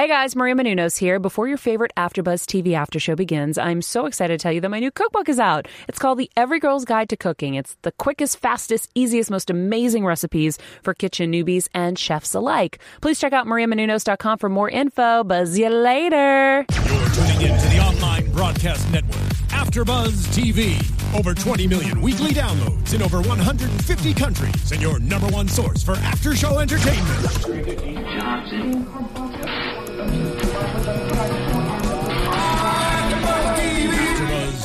Hey guys, Maria Menounos here. Before your favorite AfterBuzz TV after show begins, I'm so excited to tell you that my new cookbook is out. It's called The Every Girl's Guide to Cooking. It's the quickest, fastest, easiest, most amazing recipes for kitchen newbies and chefs alike. Please check out mariamenounos.com for more info. Buzz you later. You're tuning in to the online broadcast network, AfterBuzz TV. Over 20 million weekly downloads in over 150 countries, and your number one source for after-show entertainment.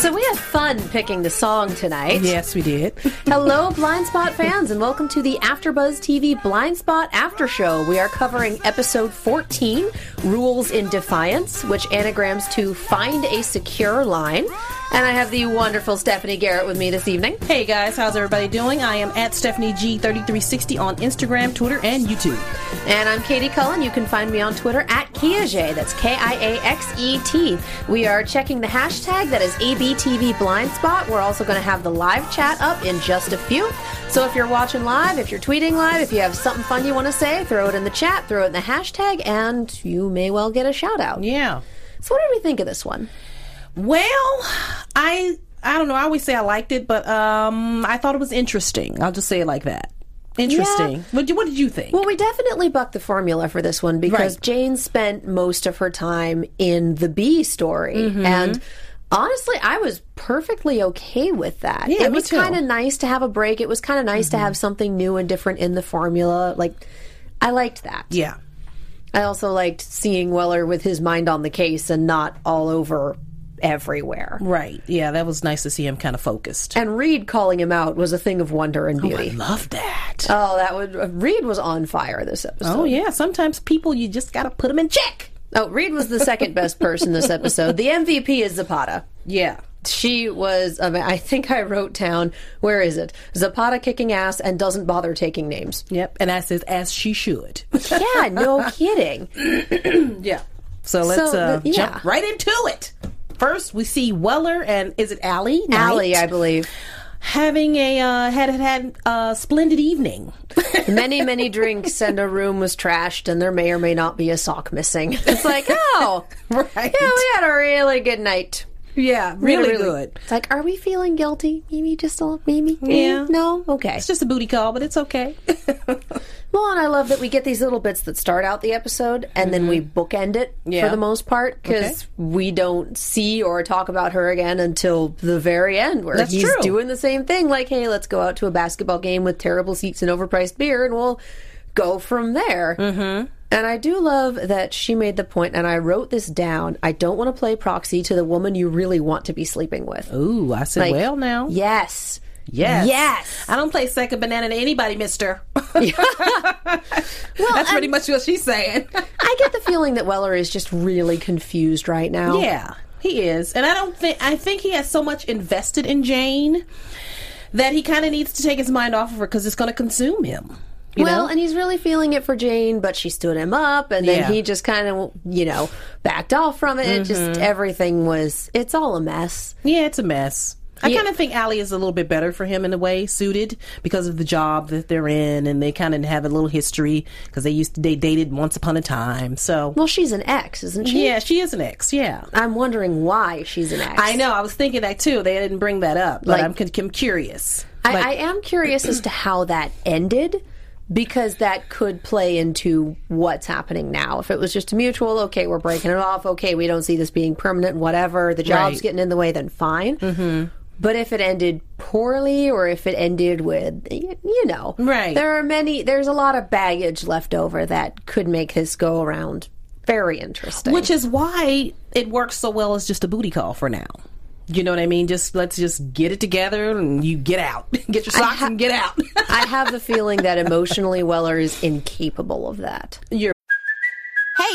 So we had fun picking the song tonight. Yes, we did. Hello, Blind Spot fans, and welcome to the AfterBuzz TV Blind Spot After Show. We are covering episode 14, Rules in Defiance, which anagrams to Find a Secure Line. And I have the wonderful Stephanie Garrett with me this evening. Hey guys, how's everybody doing? I am at Stephanie G3360 on Instagram, Twitter, and YouTube. And I'm Katie Cullen. You can find me on Twitter at Kiaxet. That's K I A X E T. We are checking the hashtag that is ABTV Blind Spot. We're also going to have the live chat up in just a few. So if you're watching live, if you're tweeting live, if you have something fun you want to say, throw it in the chat, throw it in the hashtag, and you may well get a shout out. Yeah. So what did we think of this one? Well, I I don't know. I always say I liked it, but um, I thought it was interesting. I'll just say it like that. Interesting. Yeah. What, did- what did you think? Well, we definitely bucked the formula for this one because Right. Jane spent most of her time in the B story. Mm-hmm. And honestly, I was perfectly okay with that. Yeah, it was. Mm-hmm. kind of nice to have a break. It was kind of nice to have something new and different in the formula. Like, I liked that. yeah. I also liked seeing Weller with his mind on the case and not all over everywhere. Right. Yeah, that was nice to see him kind of focused. And Reade calling him out was a thing of wonder and beauty. I beauty. love that. Oh, that would Reade was on fire this episode. oh yeah. Sometimes people you just got to put them in check. Oh, Reade was the second best person this episode. The MVP is Zapata. Yeah. She was, I, mean, I think I wrote down, where is it? Zapata kicking ass and doesn't bother taking names. Yep. And I says as she should. Yeah, no kidding. Yeah. So let's So, uh, yeah. jump right into it. First, we see Weller and is it Allie? Allie, I believe. having a uh, had had a splendid evening. Many, many drinks and a room was trashed and there may or may not be a sock missing. It's like, oh, right. yeah, we had a really good night. Yeah, really, good. It's like, are we feeling guilty? Maybe just a little, maybe? Yeah. No? Okay. It's just a booty call, but it's okay. Well, and I love that we get these little bits that start out the episode and then we bookend it Mm-hmm. Yeah. for the most part because we don't see or talk about her again until the very end where That's he's true. doing the same thing. Like, hey, let's go out to a basketball game with terrible seats and overpriced beer and we'll go from there. Mm-hmm. And I do love that she made the point, and I wrote this down. I don't want to play proxy to the woman you really want to be sleeping with. Ooh, I said, Like, well now. Yes. Yes. Yes. I don't play second banana to anybody, mister. Well, That's pretty much what she's saying. I get the feeling that Weller is just really confused right now. yeah, he is. And I don't think, I think he has so much invested in Jane that he kind of needs to take his mind off of her because it's going to consume him. You well, know? and he's really feeling it for Jane, but she stood him up, and then Yeah. Mm-hmm. he just kind of, you know, backed off from it. It Just everything was, it's all a mess. Yeah, it's a mess. I Yeah. kind of think Allie is a little bit better for him in a way, suited because of the job that they're in, and they kind of have a little history because they used to they dated once upon a time. So Well, she's an ex, isn't she? yeah, she is an ex. Yeah, I'm wondering why she's an ex. I know. I was thinking that too. They didn't bring that up, but Like- I'm, I'm curious. I, Like, I am curious as to how that ended. Because that could play into what's happening now. If it was just a mutual, okay, we're breaking it off. Okay, we don't see this being permanent. Whatever, the job's Right. getting in the way, then fine. Mm-hmm. But if it ended poorly, or if it ended with, you know, Right. There are many. There's a lot of baggage left over that could make this go around very interesting. which is why it works so well as just a booty call for now. You know what I mean? Just let's just get it together and you get out, get your socks ha- and get out. I have the feeling that emotionally Weller is incapable of that. You're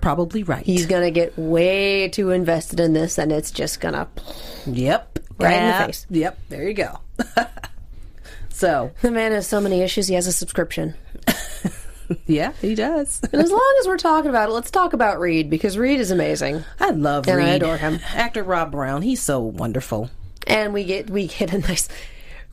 Probably right. He's gonna get way too invested in this, and it's just gonna. Yep. Right in the face. Yep. There you go. so, The man has so many issues. He has a subscription. yeah, he does. And as long as we're talking about it, let's talk about Reade because Reade is amazing, I love And I adore him. Actor Rob Brown. He's so wonderful. and we get we get a nice.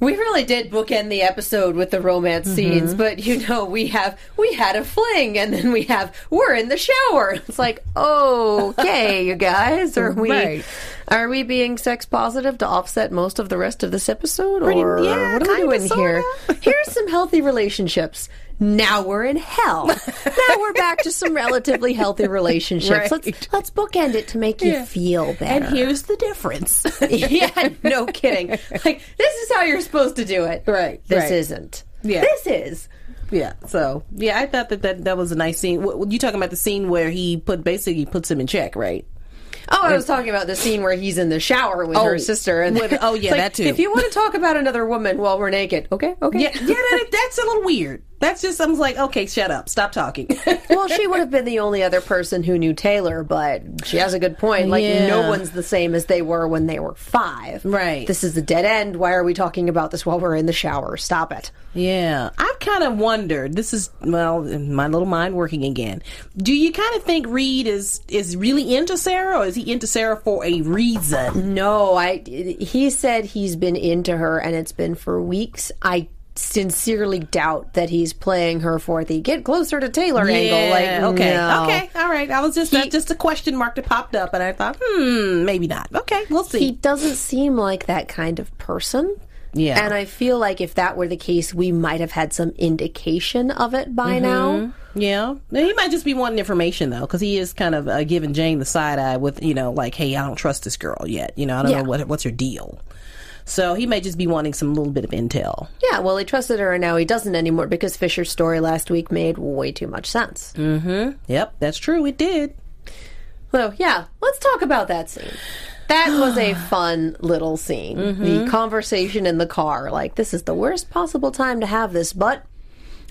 We really did bookend the episode with the romance Mm-hmm. scenes, but you know we have we had a fling, and then we have we're in the shower. It's like okay, you guys, are we Right. are we being sex positive to offset most of the rest of this episode, Pretty- or yeah, what are we doing here? Here's some healthy relationships. Now we're in hell. now we're back to some relatively healthy relationships. Right. Let's let's bookend it to make you Yeah. feel better. And here's the difference. yeah, no kidding. Like this is how you're supposed to do it. Right, This right. isn't. Yeah. This is. yeah. So, yeah, I thought that that, that was a nice scene. What, you talking about the scene where he put basically puts him in check, right? Oh, I was talking about the scene where he's in the shower with her Oh, sister. And with- oh, yeah, Like, that too. If you want to talk about another woman while we're naked, okay, okay. Yeah, yeah, that, that's a little weird. That's just I was like, okay, shut up, stop talking. well, she would have been the only other person who knew Taylor, but she has a good point. Like, Yeah. no one's the same as they were when they were five. Right. This is a dead end. Why are we talking about this while we're in the shower? Stop it. yeah, I've kind of wondered. This is well, my little mind working again. Do you kind of think Reade is is really into Sarah, or is he into Sarah for a reason? No, I. He said he's been into her, and it's been for weeks. I sincerely doubt that he's playing her for the get closer to Taylor angle. Like, okay, no. okay, all right. I was just that's just a question mark that popped up, and I thought, hmm, maybe not. Okay, we'll see. He doesn't seem like that kind of person. Yeah. And I feel like if that were the case, we might have had some indication of it by Mm-hmm. now. Yeah, he might just be wanting information though, because he is kind of uh, giving Jane the side eye with, you know, like, hey, I don't trust this girl yet. You know, I don't Yeah. know what what's her deal. So he may just be wanting some little bit of intel. Yeah, well, he trusted her, and now he doesn't anymore because Fisher's story last week made way too much sense. Mhm. Yep, that's true. It did. So, yeah, let's talk about that scene. That was a fun little scene. Mm-hmm. The conversation in the car. Like, this is the worst possible time to have this, but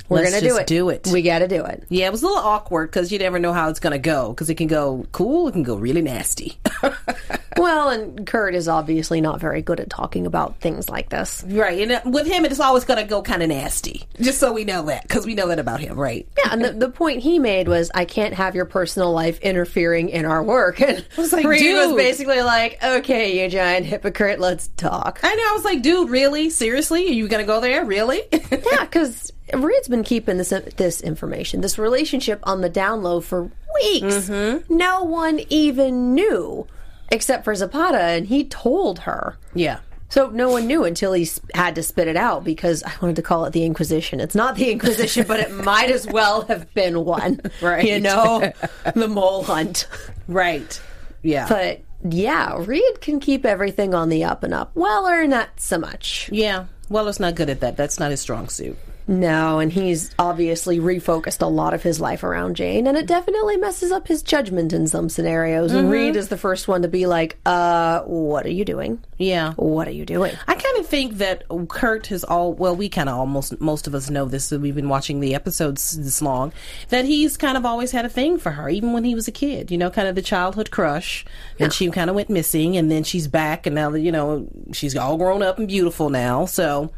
we're Let's to do it. do it. We got to do it. Yeah, it was a little awkward because you never know how it's going to go. Because it can go cool, it can go really nasty. Well, and Kurt is obviously not very good at talking about things like this. right, and uh, with him, it's always going to go kind of nasty. Just so we know that, because we know that about him, right? Yeah, and the, the point he made was, I can't have your personal life interfering in our work. And I was like, Reade was basically like, okay, you giant hypocrite, let's talk. I know. I was like, dude, really? Seriously? Are you going to go there? Really? yeah, because Reade's been keeping this this information, this relationship on the down low for weeks. Mm-hmm. No one even knew, except for Zapata, and he told her. yeah. So no one knew until he had to spit it out because I wanted to call it the Inquisition. It's not the Inquisition, but it might as well have been one. Right. You know, the mole hunt. Right. Yeah. But yeah, Reade can keep everything on the up and up. Weller, not so much. yeah. Weller's not good at that. That's not his strong suit. No, and he's obviously refocused a lot of his life around Jane, and it definitely messes up his judgment in some scenarios. And Reade is the first one to be like, uh, what are you doing? Yeah. What are you doing? I kind of think that Kurt has all well, we kind of almost most of us know this. We've been watching the episodes this long. That he's kind of always had a thing for her, even when he was a kid. You know, kind of the childhood crush. And she kind of went missing, and then she's back, and now that you know she's all grown up and beautiful now. So,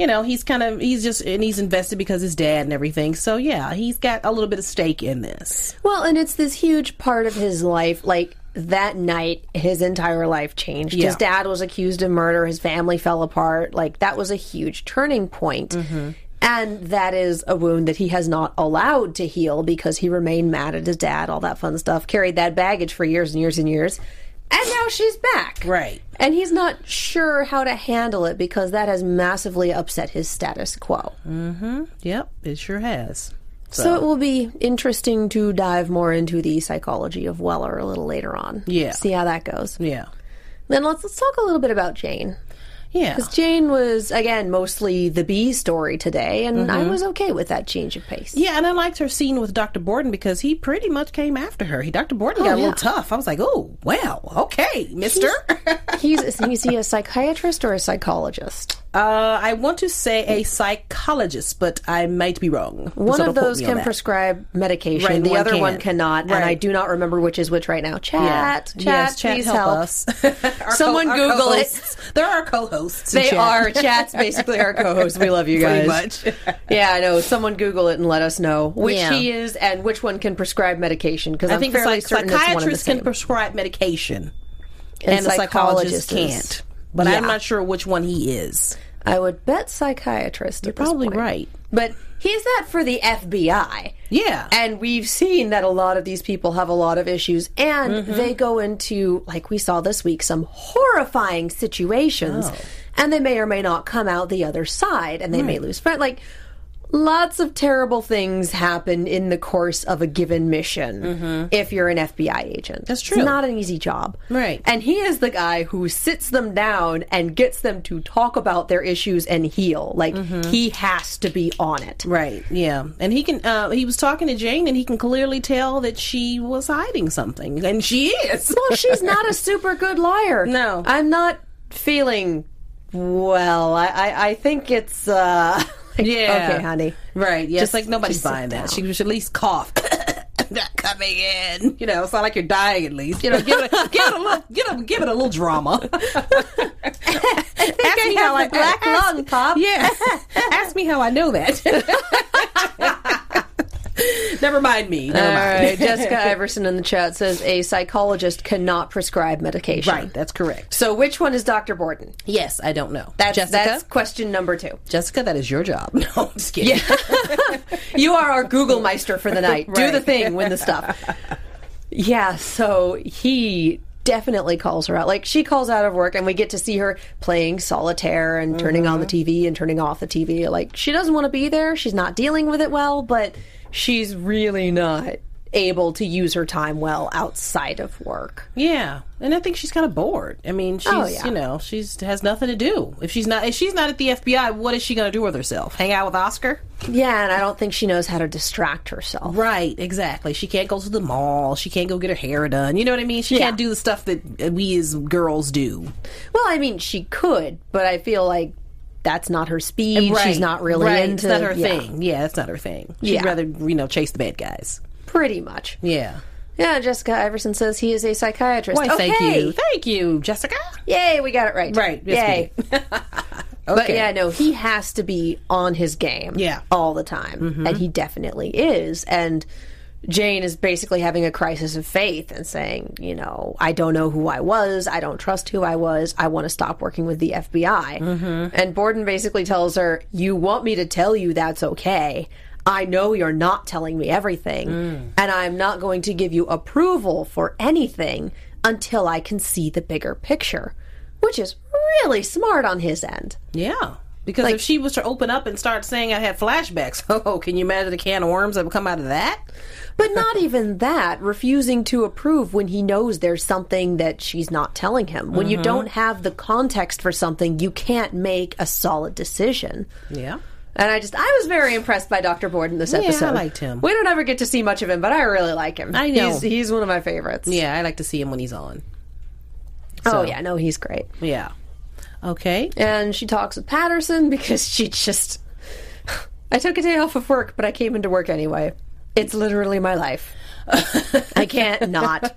you know, he's kind of he's just and he's invested because his dad and everything. So yeah, he's got a little bit of stake in this. Well, and it's this huge part of his life. Like that night, his entire life changed. Yeah. His dad was accused of murder. His family fell apart. Like that was a huge turning point. Mm-hmm. And that is a wound that he has not allowed to heal because he remained mad at his dad, all that fun stuff, carried that baggage for years and years and years. And now she's back. Right. And he's not sure how to handle it because that has massively upset his status quo. Mm hmm. Yep, it sure has. So it will be interesting to dive more into the psychology of Weller a little later on. Yeah. See how that goes. Yeah. Then let's let's talk a little bit about Jane. Yeah. Because Jane was again mostly the B story today, and I Mm-hmm. was okay with that change of pace. Yeah, and I liked her scene with Dr. Borden because he pretty much came after her. He, Dr. Borden got a little tough. I was like, oh, well, okay, mister. He's is he a psychiatrist or a psychologist? Uh, I want to say a psychologist, but I might be wrong. One of those me on can prescribe medication. Right, the one other one can't. cannot, and I do not remember which is which right now. Chat, chat, yes, chat, please help, help. us. Someone our Google it. There are co-hosts. They chat. are chats basically our co-hosts. We love you Pretty guys. much. yeah, I know. Someone Google it and let us know which Yeah. he is and which one can prescribe medication. Because I I'm think fairly psych- certain it's one of the psychiatrists can prescribe medication, And and, the psychologist psychologists can't. But I'm not sure which one he is. I would bet psychiatrist. You're probably point. right. But he's that for the FBI. Yeah. And we've seen that a lot of these people have a lot of issues and Mm-hmm. they go into, like we saw this week, some horrifying situations. Oh. And they may or may not come out the other side and they may lose friends. Like, lots of terrible things happen in the course of a given mission if you're an FBI agent. Mm-hmm. That's true. It's not an easy job. Right. And he is the guy who sits them down and gets them to talk about their issues and heal. Like, Mm-hmm. he has to be on it. Right. Yeah. And he can. Uh, he was talking to Jane, and he can clearly tell that she was hiding something, and she is. well, she's not a super good liar. No. I'm not feeling well. I, I, I think it's uh Yeah. okay, honey. Right. Yeah. Just- it's like nobody's buying that. She should at least cough. Not coming in. You know, it's not like you're dying. At least, you know, give it, a, give it a little, give it, give it a little drama. Ask me how I black lung, Pop. Yeah. Ask me how I know that. Never mind me. Never All mind. right, Jessica Iverson in the chat says a psychologist cannot prescribe medication. Right. That's correct. So which one is Dr. Borden? Yes, I don't know. That's Jessica. that's question number two. Jessica, that is your job. No, I'm just kidding. You are our Google Meister for the night. Do the thing, win the stuff. Yeah, so he definitely calls her out. Like she calls out of work and we get to see her playing solitaire and turning on the mm-hmm. TV and turning off the TV. Like she doesn't want to be there. She's not dealing with it well, but she's really not able to use her time well outside of work. Yeah, and I think she's kind of bored. I mean, oh, she's Oh, yeah. you know she's has nothing to do. If she's not if she's not at the FBI, what is she going to do with herself? Hang out with Oscar? Yeah, and I don't think she knows how to distract herself. Right, exactly. She can't go to the mall. She can't go get her hair done. You know what I mean? She Yeah. can't do the stuff that we as girls do. Well, I mean, she could, but I feel like that's not her speed. She's not really right. into It's not her yeah, thing. Yeah, it's not her thing. She'd Yeah. rather you know chase the bad guys. Pretty much. Yeah. Yeah, Jessica Iverson says he is a psychiatrist. Why? Thank you, thank you, Jessica. Yay, we got it right. Right. Yes, Yay. did. But yeah, no, he has to be on his game. Yeah. Mm-hmm. All the time. And he definitely is. And Jane is basically having a crisis of faith and saying, you know, I don't know who I was. I don't trust who I was. I want to stop working with the FBI. Mm-hmm. And Borden basically tells her, You want me to tell you that's okay. I know you're not telling me everything. Mm. And I'm not going to give you approval for anything until I can see the bigger picture, which is really smart on his end. Yeah. Because Like- if she was to open up and start saying I had flashbacks, oh, can you imagine a can of worms that would come out of that? But not even that, refusing to approve when he knows there's something that she's not telling him. When Mm-hmm. you don't have the context for something, you can't make a solid decision. Yeah. And I just, I was very impressed by Dr. Borden this episode. I liked him. We don't ever get to see much of him, but I really like him. I know. He's, he's one of my favorites. Yeah, I like to see him when he's on. Oh, So- yeah, no, he's great. Yeah. Okay. And she talks with Patterson because she just. I took a day off of work, but I came into work anyway. It's literally my life. I can't not.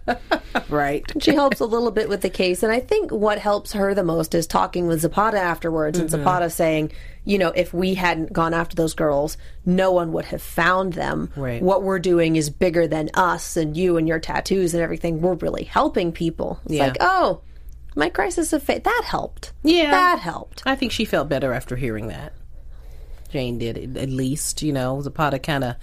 Right. She helps a little bit with the case, and I think what helps her the most is talking with Zapata afterwards, and mm-hmm. Zapata saying, you know, if we hadn't gone after those girls, no one would have found them. Right. What we're doing is bigger than us and you and your tattoos and everything. We're really helping people. It's Yeah. like, oh, my crisis of faith that helped. Yeah. that helped. I think she felt better after hearing that. Jane did, at least. You know, was a part of kind of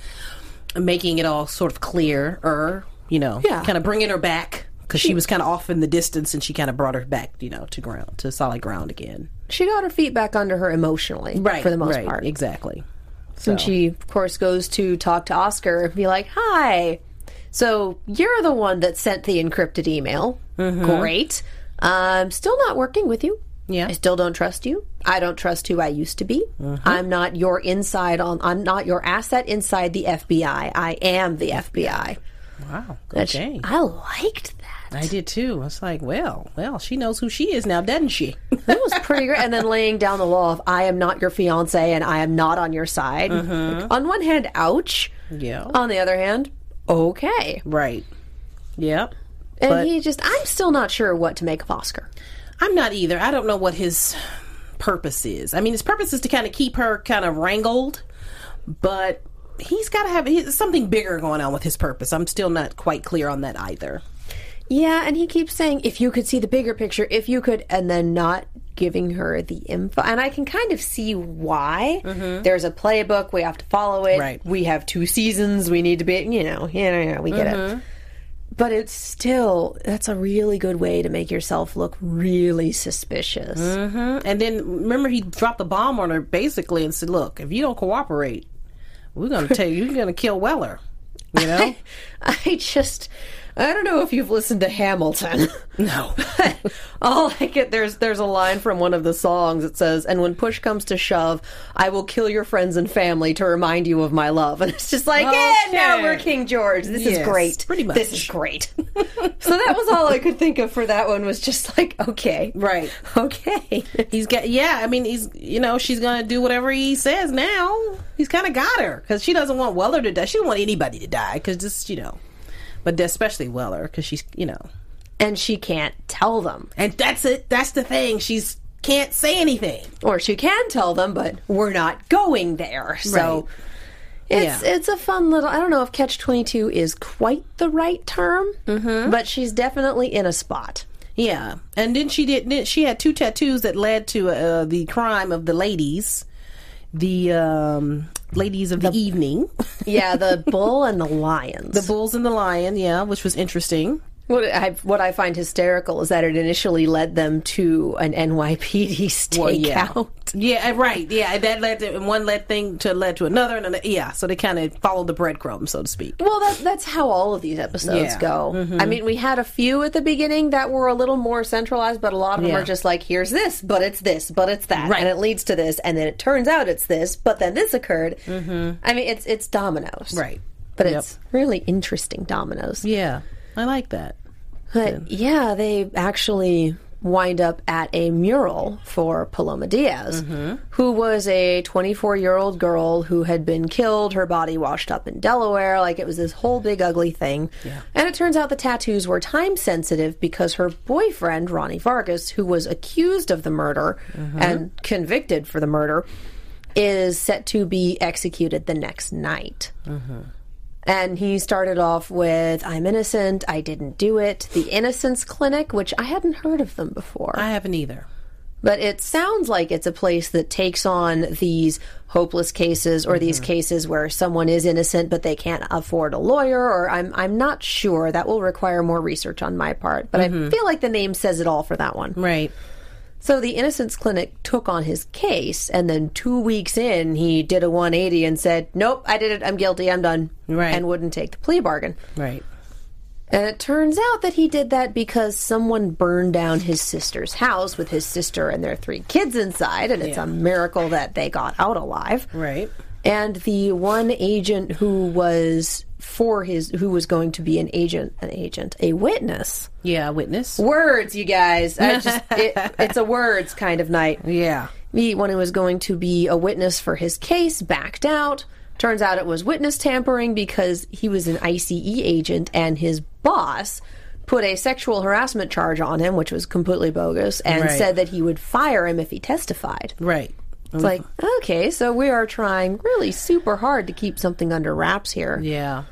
making it all sort of clearer, you know, Yeah. kind of bringing her back. Because she was kind of off in the distance and she kind of brought her back, you know, to ground, to solid ground again. She got her feet back under her emotionally, for the most right, part. Exactly. So And she, of course, goes to talk to Oscar and be like, Hi. So you're the one that sent the encrypted email. Mm-hmm. Great. I'm still not working with you. Yeah. I still don't trust you. I don't trust who I used to be. Uh-huh. I'm not your inside on I'm not your asset inside the FBI. I am the FBI. wow, game. I liked that. I did too. I was like, well, well, she knows who she is now, doesn't she? That was pretty great. And then laying down the law of I am not your fiance and I am not on your side. Uh-huh. On one hand, ouch. yeah. On the other hand, okay. right. Yep. And But- he just, I'm still not sure what to make of Oscar. I'm not either. I don't know what his purpose is. I mean, his purpose is to kind of keep her kind of wrangled, but he's got to have something bigger going on with his purpose. I'm still not quite clear on that either. Yeah, and he keeps saying, if you could see the bigger picture, if you could, and then not giving her the info. And I can kind of see why. Mm-hmm. There's a playbook, we have to follow it. Right. We have two seasons, we need to be, you know, you know, you know we get it. Mm-hmm. But it's still, that's a really good way to make yourself look really suspicious. Mm-hmm. And then remember, he dropped the bomb on her basically and said, "Look, if you don't cooperate, we're going to tell you you're going to kill Weller." You know? I just I don't know if you've listened to Hamilton. no. All I get there's there's a line from one of the songs that says, "And when push comes to shove, I will kill your friends and family to remind you of my love." And it's just like, yeah, now we're King George. This Yes, is great. pretty much. This is great. so that was all I could think of for that one. Was just like, okay, Right. okay. He's got yeah. I mean, he's you know she's gonna do whatever he says now. He's kind of got her because she doesn't want Weller to die. She don't want anybody to die because just you know, but especially Weller because she's you know, and she can't tell them, and that's it. That's the thing. She's can't say anything. or she can tell them, but we're not going there. So. Right. It's Yeah. it's a fun little. I don't know if Catch Twenty Two is quite the right term, Mm-hmm. but she's definitely in a spot. Yeah, and then she did. Then she had two tattoos that led to uh, the crime of the ladies, the um, ladies of the, evening, Yeah, the bull and the lions. the bulls and the lion. Yeah, which was interesting. What I what I find hysterical is that it initially led them to an NYPD stakeout. yeah. Yeah, right. Yeah, that led to one led thing to led to another, and another, yeah. So they kind of followed the breadcrumbs, so to speak. Well, that, that's how all of these episodes Yeah. Mm-hmm. go. I mean, we had a few at the beginning that were a little more centralized, but a lot of them Yeah. are just like, here's this, but it's this, but it's that, Right. and it leads to this, and then it turns out it's this, but then this occurred. Mm-hmm. I mean, it's it's dominoes, Right. But Yep. it's really interesting dominoes. Yeah, I like that. But yeah, they actually wind up at a mural for Paloma Diaz, mm-hmm. who was a 24 year old girl who had been killed, her body washed up in Delaware. Like it was this whole big ugly thing. And it turns out the tattoos were time sensitive because her boyfriend, Ronnie Vargas, who was accused of the murder mm-hmm. and convicted for the murder, is set to be executed the next night. Mm-hmm. And he started off with, I'm innocent, I didn't do it. The Innocence Clinic, which I hadn't heard of them before. I haven't either. But it sounds like it's a place that takes on these hopeless cases or these mm-hmm. cases where someone is innocent but they can't afford a lawyer or I'm I'm not sure. That will require more research on my part. But I mm-hmm. feel like the name says it all for that one. Right. So the Innocence Clinic took on his case, and then two weeks in, he did a 180 and said, "Nope, I did it. I'm guilty. I'm done," Right. and wouldn't take the plea bargain. Right. And it turns out that he did that because someone burned down his sister's house with his sister and their three kids inside, and it's a miracle that they got out alive. Right. And the one agent who was for his, who was going to be an agent, an agent, a witness. Yeah. Witness. Words, you guys. I just, it, it's a words kind of night. Yeah. The one who was going to be a witness for his case backed out. Turns out it was witness tampering because he was an ICE agent and his boss put a sexual harassment charge on him, which was completely bogus, and Right. said that he would fire him if he testified. Right. It's like, okay, so we are trying really super hard to keep something under wraps here. Yeah.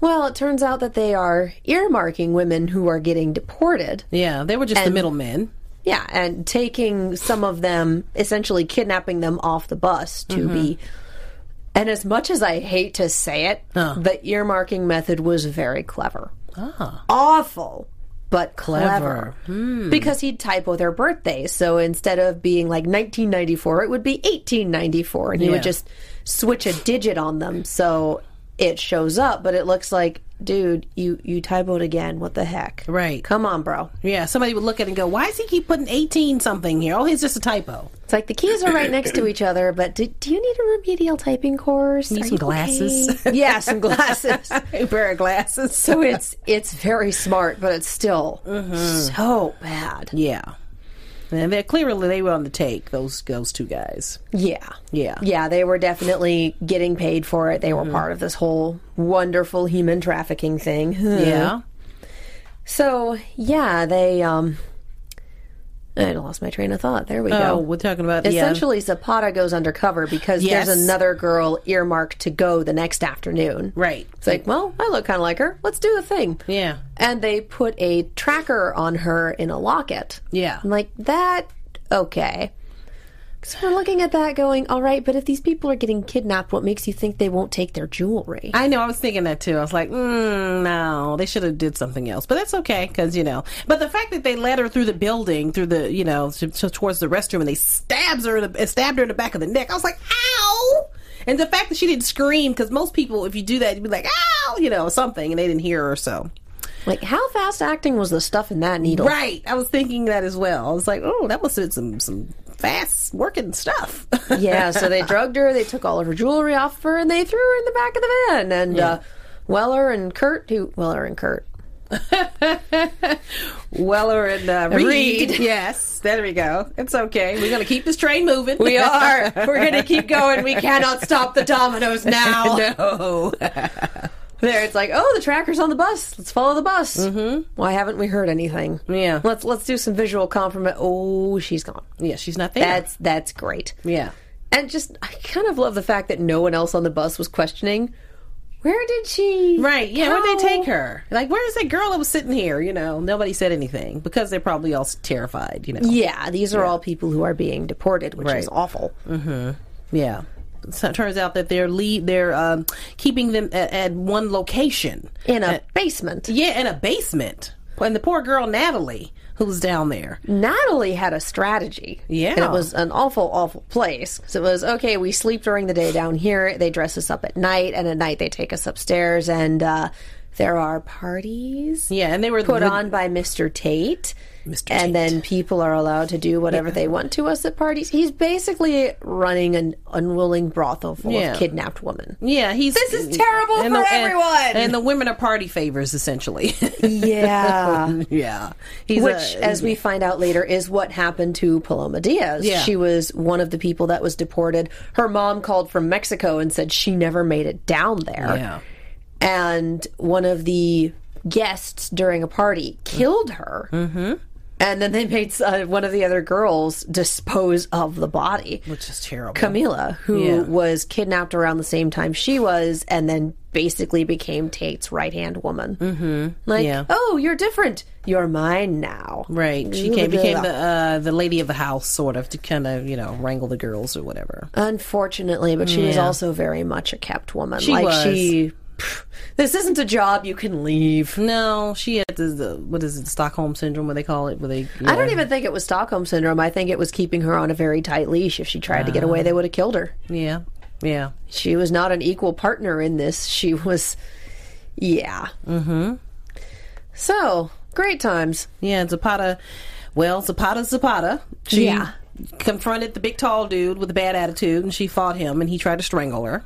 Well, it turns out that they are earmarking women who are getting deported. Yeah. They were just the middlemen. Yeah, and taking some of them, essentially kidnapping them off the bus to mm-hmm. be. And as much as I hate to say it, the earmarking method was very clever. Ah. Awful. but clever. Hmm. Because he'd typo their birthdays. So instead of being like 1994, it would be 1894. And he Yeah. would just switch a digit on them. So it shows up, but it looks like, dude, you, you typoed again. What the heck? Right. Come on, bro. Yeah, somebody would look at it and go, "Why does he keep putting eighteen something here? Oh, he's just a typo." It's like the keys are right next to each other, but do, do you need a remedial typing course? Need Are some glasses. okay? yeah, some glasses. A pair of glasses. so it's it's very smart, but it's still mm-hmm. so bad. yeah, and they're clearly they were on the take. Those those two guys. Yeah. Yeah. Yeah, they were definitely getting paid for it. They were part of this whole wonderful human trafficking thing. Yeah. So, yeah, they um I lost my train of thought. There we Oh, go. we're talking about the, uh, Essentially, Zapata goes undercover because Yes. there's another girl earmarked to go the next afternoon. Right. It's like, well, I look kind of like her. Let's do the thing. Yeah. And they put a tracker on her in a locket. Yeah. I'm like, that, okay. So we're looking at that going, all right, but if these people are getting kidnapped, what makes you think they won't take their jewelry? I know. I was thinking that too. I was like, mm, no, they should have did something else. But that's okay because you know. But the fact that they led her through the building, through the you know, to, to- towards the restroom, and they stabs her, in the, stabbed her in the back of the neck. I was like, ow! And the fact that she didn't scream because most people, if you do that, you'd be like, ow, you know, something, and they didn't hear her. So Like, how fast acting was the stuff in that needle? right, I was thinking that as well. I was like, oh, that must have been some some fast working stuff. yeah, so they drugged her, they took all of her jewelry off of her, and they threw her in the back of the van. And uh, Weller and Kurt, who, Weller and Kurt, Weller and uh, Reade. Reade. Yes, there we go. It's okay. We're gonna keep this train moving. We are. We're going to keep going. We cannot stop the dominoes now. no. There, it's like, oh, the tracker's on the bus. Let's follow the bus. Mm-hmm. Why haven't we heard anything? Yeah. Let's let's do some visual confirmation. Oh, she's gone. Yeah, she's not there. That's that's great. yeah. And just, I kind of love the fact that no one else on the bus was questioning. Where did she? Right. Yeah. Where'd they take her? Like, where's that girl that was sitting here? You know, nobody said anything because they're probably all terrified. You know. Yeah, these are all people who are being deported, which is Right. awful. Yeah. So it turns out that they're lead. They're um, keeping them at, at one location In a Uh, basement. yeah, in a basement. And the poor girl Natalie, who's down there. Natalie had a strategy. Yeah. And it was an awful, awful place. Because it was, okay, we sleep during the day down here. They dress us up at night. And at night they take us upstairs. And uh, there are parties. Yeah, and they were Put with- on by Mr. Tate. Mr. And then people are allowed to do whatever they want to us at parties. He's basically running an unwilling brothel full Yeah. of kidnapped women. Yeah, he's. This is terrible and for the- and- everyone. And, the women are party favors, essentially. Yeah. yeah, he's Which, a- as we find out later, is what happened to Paloma Diaz. Yeah. She was one of the people that was deported. Her mom called from Mexico and said she never made it down there. Yeah. And one of the guests during a party killed her. Mm-hmm. And then they made uh, one of the other girls dispose of the body. which is terrible. Camila, who Yeah. was kidnapped around the same time she was, and then basically became Tate's right hand woman. Mm-hmm. Like, Yeah. oh, you're different. You're mine now. Right, she came, became the uh, the lady of the house, sort of, to kind of you know wrangle the girls or whatever. Unfortunately, but she was also very much a kept woman. She like was. she, this isn't a job you can leave. No, she had the, the what is it, Stockholm syndrome? What they call it? Where they? I don't even think it was Stockholm syndrome. I think it was keeping her on a very tight leash. If she tried to get away, they would have killed her. Yeah, yeah. She was not an equal partner in this. She was, yeah. Mm-hmm. So great times. Yeah, Zapata. Well, Zapata, Zapata. She Yeah. confronted the big tall dude with a bad attitude, and she fought him, and he tried to strangle her.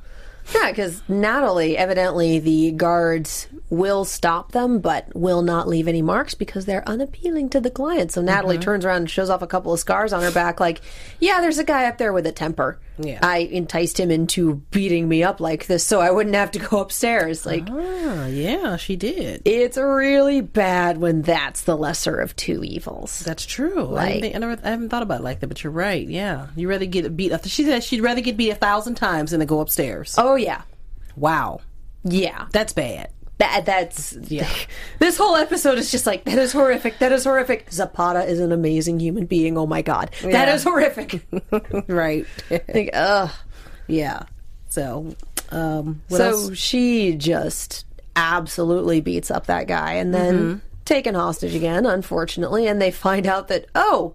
Yeah, because Natalie, evidently, the guards will stop them, but will not leave any marks because they're unappealing to the client. So Natalie turns around and shows off a couple of scars on her back, like, yeah, there's a guy up there with a temper. Yeah. I enticed him into beating me up like this so I wouldn't have to go upstairs. Like, Ah, yeah, she did. it's really bad when that's the lesser of two evils. That's true. I, Like- didn't think, I, never, I haven't thought about it like that, but you're right. Yeah, You'd rather get beat. Up. She said she'd rather get beat a thousand times than to go upstairs. Oh, yeah. Wow, Yeah. that's bad. That, that's Yeah. This whole episode is just like that is horrific. That is horrific. Zapata is an amazing human being. Oh my god, that Yeah. is horrific. right. like, ugh. yeah. So, um, what so else? she just absolutely beats up that guy, and then taken hostage again, unfortunately, and they find out that, oh,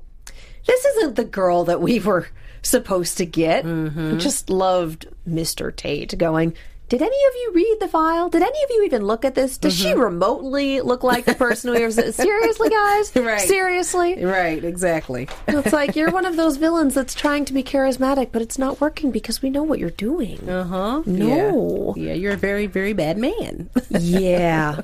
this isn't the girl that we were supposed to get. Mm-hmm. Just loved Mr. Tate going, did any of you read the file? Did any of you even look at this? Does she remotely look like the person we were? Seriously, guys? Mm-hmm. Right. Seriously? Right, exactly. It's like you're one of those villains that's trying to be charismatic, but it's not working because we know what you're doing. Uh huh. No. Yeah. yeah, you're a very, very bad man. Yeah.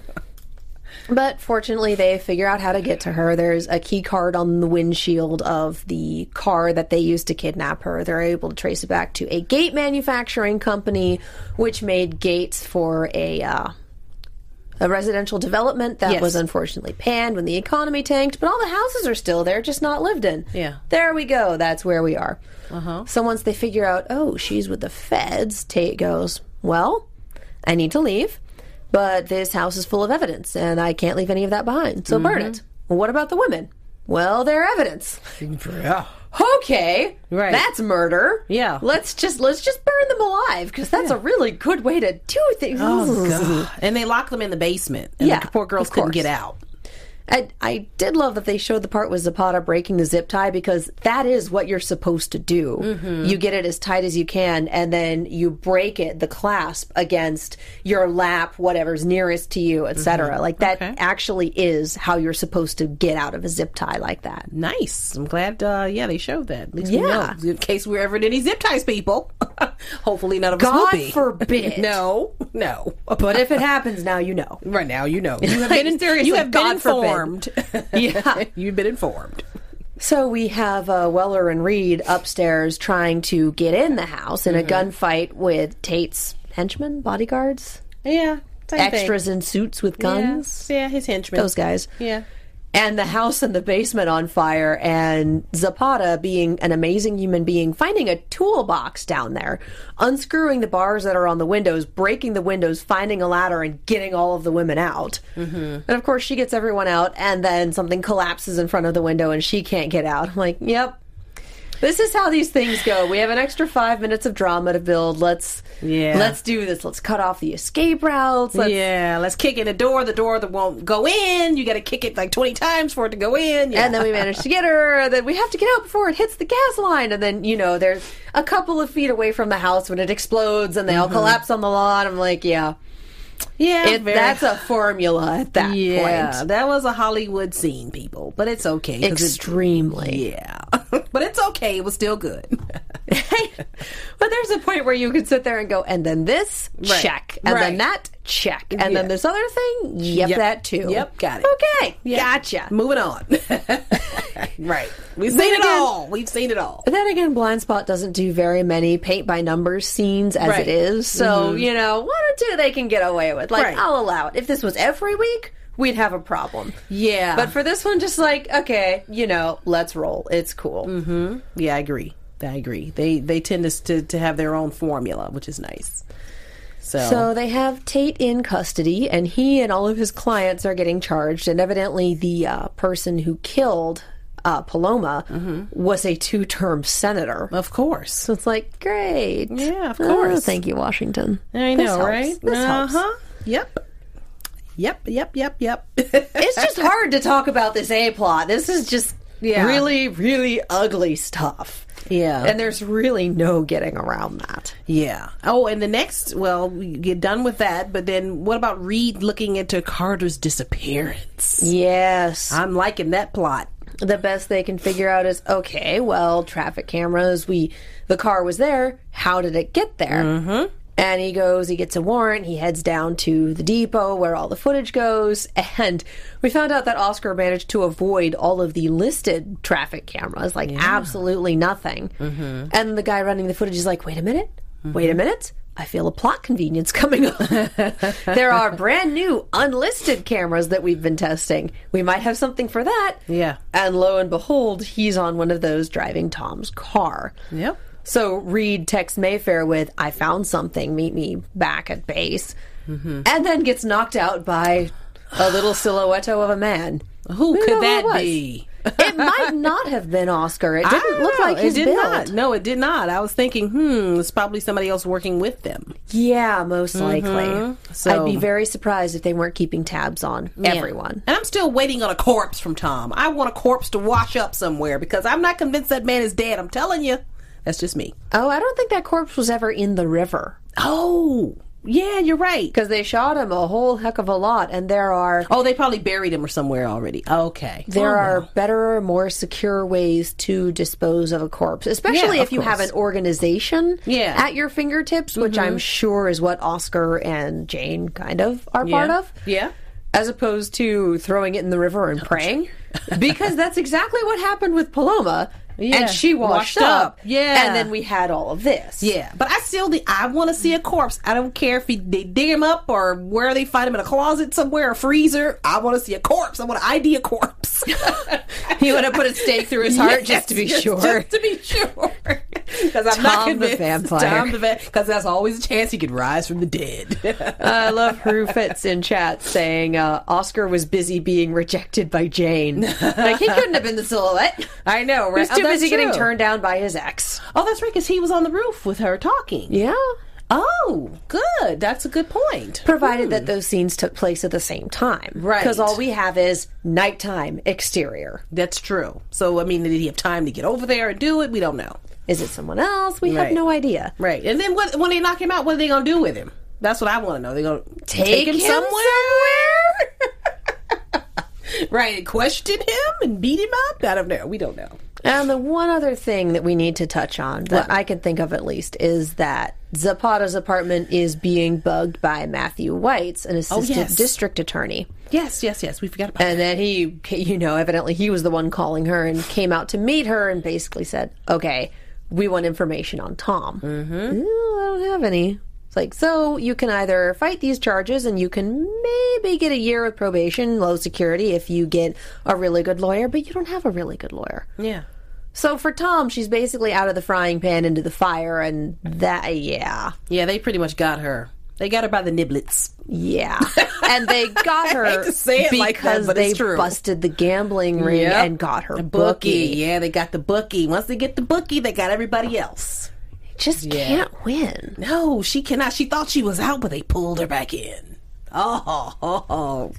But fortunately, they figure out how to get to her. There's a key card on the windshield of the car that they used to kidnap her. They're able to trace it back to a gate manufacturing company, which made gates for a uh, a residential development that Yes. was unfortunately panned when the economy tanked. But all the houses are still there, just not lived in. Yeah. there we go. That's where we are. So once they figure out, oh, she's with the feds, Tate goes, well, I need to leave, but this house is full of evidence, and I can't leave any of that behind. So burn mm-hmm. it. Well, what about the women? Well, they're evidence. yeah. Okay, Right. That's murder. Yeah. Let's just let's just burn them alive because that's a really good way to do things. Oh god. And they lock them in the basement. And Yeah, the poor girls couldn't get out. I, I did love that they showed the part with Zapata breaking the zip tie because that is what you're supposed to do. Mm-hmm. You get it as tight as you can, and then you break it, the clasp, against your lap, whatever's nearest to you, etc. Like that Mm-hmm. Okay. actually is how you're supposed to get out of a zip tie like that. Nice. I'm glad. Uh, yeah, they showed that. At least Yeah. we know. In case we're ever in any zip ties, people. Hopefully, none of us God will be. forbid. no, no. But if it happens now, you know. right now, you know. You have been. In, serious. you have been God forbid. informed. Yeah. You've been informed. So we have uh, Weller and Reade upstairs trying to get in the house in a gunfight with Tate's henchmen, bodyguards, Yeah. same extras in suits with guns. Yeah. yeah, his henchmen. Those guys. Yeah. And the house and the basement on fire, and Zapata, being an amazing human being, finding a toolbox down there, unscrewing the bars that are on the windows, breaking the windows, finding a ladder, and getting all of the women out. Mm-hmm. And of course, she gets everyone out, and then something collapses in front of the window, and she can't get out. I'm like, yep. This is how these things go. We have an extra five minutes of drama to build. Let's Yeah. let's do this. Let's cut off the escape routes. Let's, yeah, let's kick in a door. The door that won't go in. You got to kick it like twenty times for it to go in. Yeah. And then we manage to get her. Then we have to get out before it hits the gas line. And then, you know, there's a couple of feet away from the house when it explodes and they all mm-hmm. collapse on the lawn. I'm like, yeah. yeah, It, that's a formula at that yeah. point. That was a Hollywood scene, people, but it's okay. 'cause it- Extremely. yeah, but it's okay. It was still good. but there's a point where you could sit there and go, and then this, Right. check. And then that, check. And Yeah. then this other thing, yep, Yep. that too. Yep, got it. Okay, gotcha. Moving on. right. We've seen it all. We've seen it all. Then again, Blind Spot doesn't do very many paint by numbers scenes as Right. it is. So, mm-hmm. you know, one or two they can get away with. Like, Right. I'll allow it. If this was every week, we'd have a problem. Yeah. But for this one, just like, okay, you know, let's roll. It's cool. Mm-hmm. yeah, I agree. I agree. They they tend to, to have their own formula, which is nice. So, So they have Tate in custody, and he and all of his clients are getting charged. And evidently, the uh, person who killed uh, Paloma was a two term senator. of course. So it's like, great. Yeah, of Oh, course. thank you, Washington. I know, right? Uh huh. Yep. Yep. Yep. Yep. Yep. It's just hard to talk about this A plot. This is just Yeah. really, really ugly stuff. Yeah. And there's really no getting around that. Yeah. Oh, and the next, well, we get done with that, but then what about Reade looking into Carter's disappearance? Yes. I'm liking that plot. the best they can figure out is okay, well, traffic cameras, we the car was there. How did it get there? Mm-hmm. And he goes, he gets a warrant, he heads down to the depot where all the footage goes, and we found out that Oscar managed to avoid all of the listed traffic cameras, like absolutely nothing. Mm-hmm. And the guy running the footage is like, wait a minute, wait a minute. I feel a plot convenience coming up. there are brand new unlisted cameras that we've been testing. We might have something for that. Yeah. And lo and behold, he's on one of those driving Tom's car. Yep. So Reade texts Mayfair with, I found something, meet me back at base. Mm-hmm. And then gets knocked out by a little silhouette of a man. Who could that it be? it might not have been Oscar. It didn't look know. like his it did build. not. No, it did not. I was thinking, hmm, it's probably somebody else working with them. Yeah, most likely. Mm-hmm. So- I'd be very surprised if they weren't keeping tabs on everyone. And I'm still waiting on a corpse from Tom. I want a corpse to wash up somewhere because I'm not convinced that man is dead. I'm telling you. That's just me. Oh, I don't think that corpse was ever in the river Oh, yeah, you're right. because they shot him a whole heck of a lot, and there are Oh, they probably buried him or somewhere already. Okay. there Oh, are well. better, more secure ways to dispose of a corpse, especially Yeah, if you have an organization Yeah. Mm-hmm. at your fingertips, which I'm sure is what Oscar and Jane kind of are part of. Yeah. as opposed to throwing it in the river and praying. because that's exactly what happened with Paloma. Yeah. And she washed, Washed up. up. Yeah. And then we had all of this. Yeah, but I still I want to see a corpse. I don't care if he, they dig him up or where they find him in a closet somewhere, a freezer. I want to see a corpse. I want to ID a corpse. You want to put a stake through his heart just to be Yes, sure. Just to be sure. Because I'm not Tom the convinced. vampire. Tom the vampire. Because there's always a chance he could rise from the dead. I love Rufitz in chat saying uh, Oscar was busy being rejected by Jane. like he couldn't have been the silhouette. I know, right? Was too that's busy getting turned down by his ex. Oh, that's right, because he was on the roof with her talking. Yeah. Oh, good. That's a good point. Provided that hmm. those scenes took place at the same time. Right. Because all we have is nighttime exterior. That's true. So, I mean, did he have time to get over there and do it? We don't know. Is it someone else? We have no idea. Right. And then what, when they knock him out, what are they going to do with him? That's what I want to know. They're going to Take, him, him somewhere? somewhere? Right. And question him and beat him up? I don't know. We don't know. And the one other thing that we need to touch on, that I can think of at least, is that Zapata's apartment is being bugged by Matthew Weitz, an assistant yes. district attorney. Yes, yes, yes. We forgot about that. And then he, you know, evidently he was the one calling her and came out to meet her and basically said, okay, we want information on Tom. Mm-hmm. I don't have any. It's like, so you can either fight these charges and you can maybe get a year of probation, low security, if you get a really good lawyer, but you don't have a really good lawyer. Yeah. So for Tom, she's basically out of the frying pan into the fire, and that, yeah, Yeah, they pretty much got her. They got her by the niblets. yeah. and they got her because like that, but they true. busted the gambling ring Yep. and got her The bookie. bookie. Yeah, they got the bookie. Once they get the bookie, they got everybody else. Just can't win. No, she cannot. She thought she was out, but they pulled her back in. Oh, oh, oh.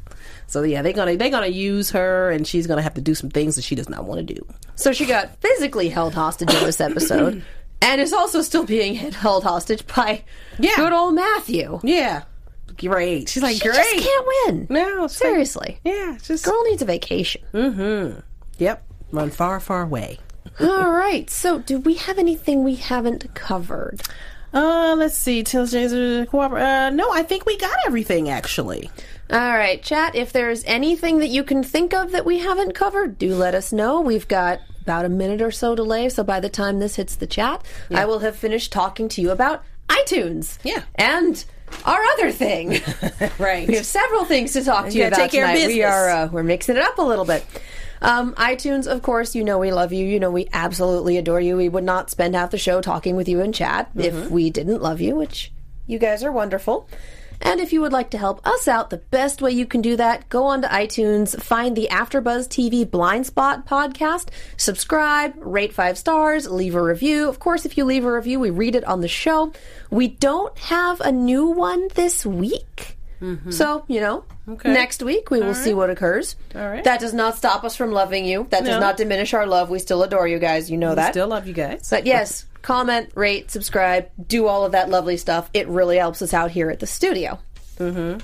so yeah, they're gonna they're gonna use her, and she's gonna have to do some things that she does not want to do. So she got physically held hostage in this episode, and is also still being held hostage by Yeah. good old Matthew. Yeah, great. She's like She great. just can't win. No, it's like- seriously. yeah, just Girl needs a vacation. Mm-hmm. Yep. Run far, far away. All right. So, do we have anything we haven't covered? Uh, let's see. Uh, cooper- Uh, no, I think we got everything actually. All right, chat. If there's anything that you can think of that we haven't covered, do let us know. We've got about a minute or so delay, so by the time this hits the chat, I will have finished talking to you about iTunes. Yeah. And our other thing. Right. We have several things to talk to you about take care of tonight. We are uh, we're mixing it up a little bit. Um, iTunes, of course, you know we love you. You know we absolutely adore you. We would not spend half the show talking with you in chat Mm-hmm. if we didn't love you, which you guys are wonderful. And if you would like to help us out, the best way you can do that, go on to iTunes, find the AfterBuzz TV Blindspot podcast, subscribe, rate five stars, leave a review. Of course, if you leave a review, we read it on the show. We don't have a new one this week. So, you know, next week we will see what occurs. All right. That does not stop us from loving you. That does No. not diminish our love. We still adore you guys. You know that. Still love you guys. But yes, comment, rate, subscribe, do all of that lovely stuff. It really helps us out here at the studio. Mm-hmm.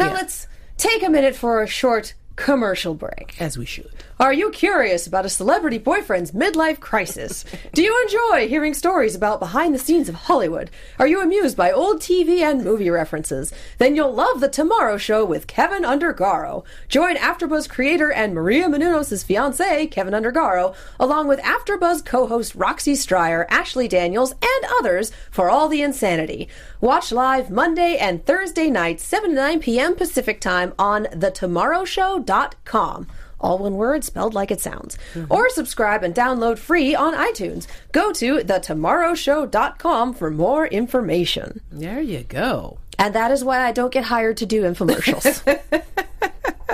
Now let's take a minute for a short commercial break. As we should. Are you curious about a celebrity boyfriend's midlife crisis? Do you enjoy hearing stories about behind the scenes of Hollywood? Are you amused by old TV and movie references? Then you'll love The Tomorrow Show with Kevin Undergaro. Join AfterBuzz creator and Maria Menounos' fiance, Kevin Undergaro, along with AfterBuzz co-host Roxy Striar, Ashley Daniels, and others for all the insanity. Watch live Monday and Thursday nights, 7 to 9 p.m. Pacific Time on thetomorrowshow.com all one word spelled like it sounds. Mm-hmm. Or subscribe and download free on iTunes. Go to thetomorrowshow.com for more information. There you go. And that is why I don't get hired to do infomercials.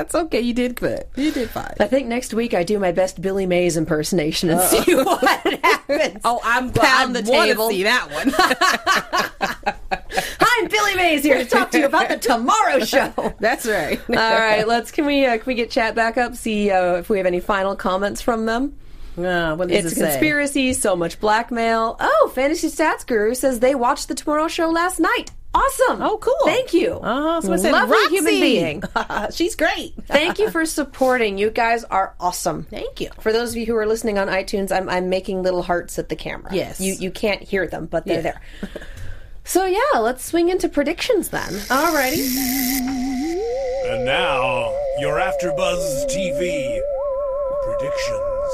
That's okay. You did good. You did fine. I think next week I do my best Billy Mays impersonation and see what happens. Oh, I'm glad the table. see that one. Hi, I'm Billy Mays here to talk to you about the Tomorrow Show. That's right. All right, let's can we uh, can we get chat back up? See uh, if we have any final comments from them. Uh, what does It's it a conspiracy, so much blackmail. Oh, Fantasy Stats Guru says they watched the Tomorrow Show last night. Awesome. Oh, cool. Thank you. Uh, someone said Lovely Roxy. human being. She's great. Thank you for supporting. You guys are awesome. Thank you. For those of you who are listening on iTunes, I'm, I'm making little hearts at the camera. Yes. You you can't hear them, but they're Yeah. there. So yeah, let's swing into predictions then. Alrighty. And now, your AfterBuzz TV predictions.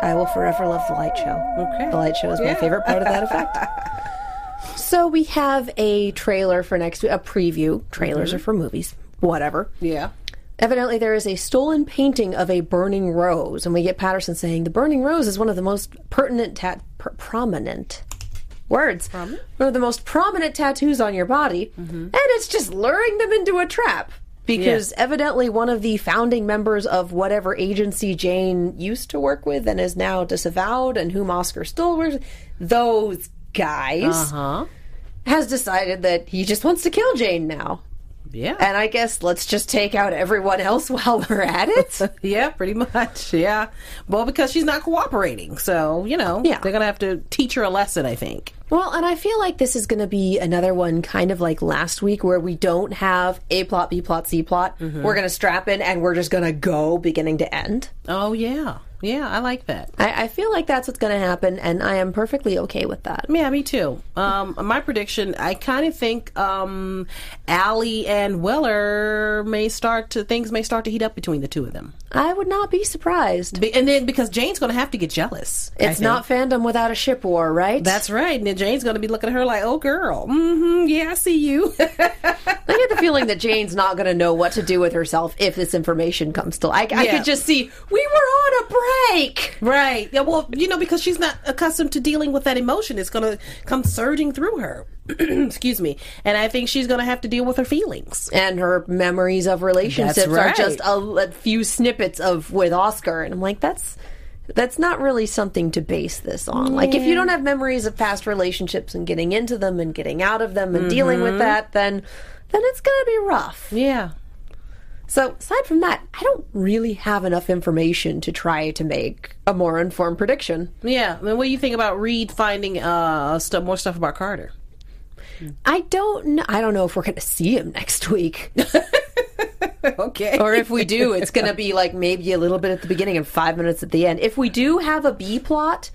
I will forever love the light show. Okay. The light show is my favorite part of that effect. So we have a trailer for next week, a preview. Trailers mm-hmm. are for movies. Whatever. Yeah. Evidently, there is a stolen painting of a burning rose, and we get Patterson saying the burning rose is one of the most pertinent, tat- prominent words, one of the most prominent tattoos on your body, mm-hmm. and it's just luring them into a trap. Because evidently, one of the founding members of whatever agency Jane used to work with and is now disavowed, and whom Oscar still works, those guys, Huh? has decided that he just wants to kill Jane now. Yeah. And I guess let's just take out everyone else while we're at it. yeah, pretty much. Yeah. Well, because she's not cooperating. So, you know, Yeah. they're going to have to teach her a lesson, I think. well, and I feel like this is going to be another one kind of like last week where we don't have A plot, B plot, C plot. Mm-hmm. We're going to strap in and we're just going to go beginning to end. Oh, yeah. Yeah, I like that. I, I feel like that's what's going to happen, and I am perfectly okay with that. Yeah, me too. Um, my prediction, I kind of think um, Allie and Weller may start to, things may start to heat up between the two of them. I would not be surprised. Be- And then because Jane's going to have to get jealous. It's not fandom without a ship war, right? That's right. And Jane's going to be looking at her like, oh, girl. Mm-hmm. Yeah, I see you. I get the feeling that Jane's not going to know what to do with herself if this information comes to. light. I Yeah. could just see we were on a break. Right. Yeah, well, you know, because she's not accustomed to dealing with that emotion. It's going to come surging through her. Excuse me. And I think she's going to have to deal with her feelings. and her memories of relationships That's are just a, a few snippets of with Oscar, and I'm like, that's that's not really something to base this on. Like, if you don't have memories of past relationships and getting into them and getting out of them and dealing with mm-hmm. that, then then it's gonna be rough. Yeah. So, aside from that, I don't really have enough information to try to make a more informed prediction. Yeah. I mean, what do you think about Reade finding uh, stuff, more stuff about Carter? I don't know. I don't know if we're going to see him next week. Okay. or if we do, it's going to be like maybe a little bit at the beginning and five minutes at the end. If we do have a B plot,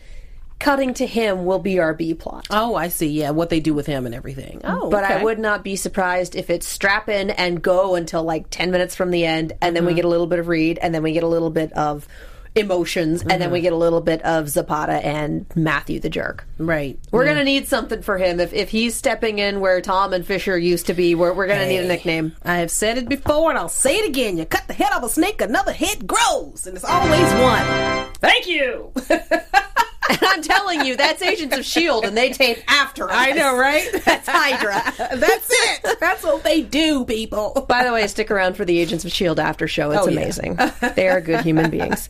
cutting to him will be our B plot. Oh, I see. Yeah, what they do with him and everything. Oh, but I would not be surprised if it's strap in and go until like 10 minutes from the end, and then we mm-hmm. get a little bit of Reade, and then we get a little bit of emotions, and then we mm-hmm. get a little bit of Zapata and Matthew the jerk. Right. We're going to need something for him. If, if he's stepping in where Tom and Fisher used to be, we're, we're going to need a nickname. I have said it before and I'll say it again. You cut the head off a snake, another head grows, and it's always one. Thank you. And I'm telling you, that's Agents of S.H.I.E.L.D., and they tape after us. I know, right? That's Hydra. That's it. That's what they do, people. By the way, stick around for the Agents of S.H.I.E.L.D. after show. It's Oh, yeah. amazing. they are good human beings.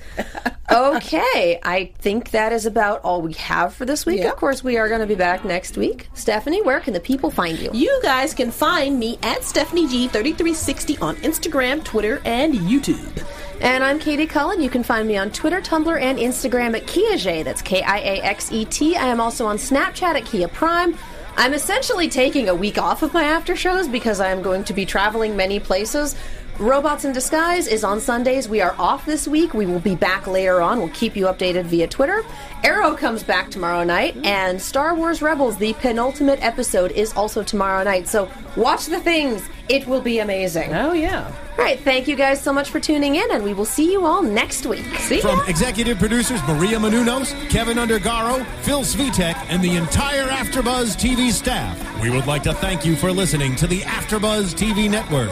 Okay, I think that is about all we have for this week. Yeah. Of course, we are going to be back next week. Stephanie, where can the people find you? You guys can find me at Stephanie G3360 on Instagram, Twitter, and YouTube. And I'm Katie Cullen. You can find me on Twitter, Tumblr, and Instagram at Kiaxet. That's K I A X E T. I am also on Snapchat at Kia Prime. I'm essentially taking a week off of my after shows because I am going to be traveling many places. Robots in Disguise is on Sundays. We are off this week. We will be back later on. We'll keep you updated via Twitter. Arrow comes back tomorrow night, mm-hmm. and Star Wars Rebels, the penultimate episode, is also tomorrow night. So watch the things. It will be amazing. Oh, yeah. All right, thank you guys so much for tuning in, and we will see you all next week. See From ya. executive producers Maria Menounos, Kevin Undergaro, Phil Svitek, and the entire AfterBuzz TV staff, we would like to thank you for listening to the AfterBuzz TV network.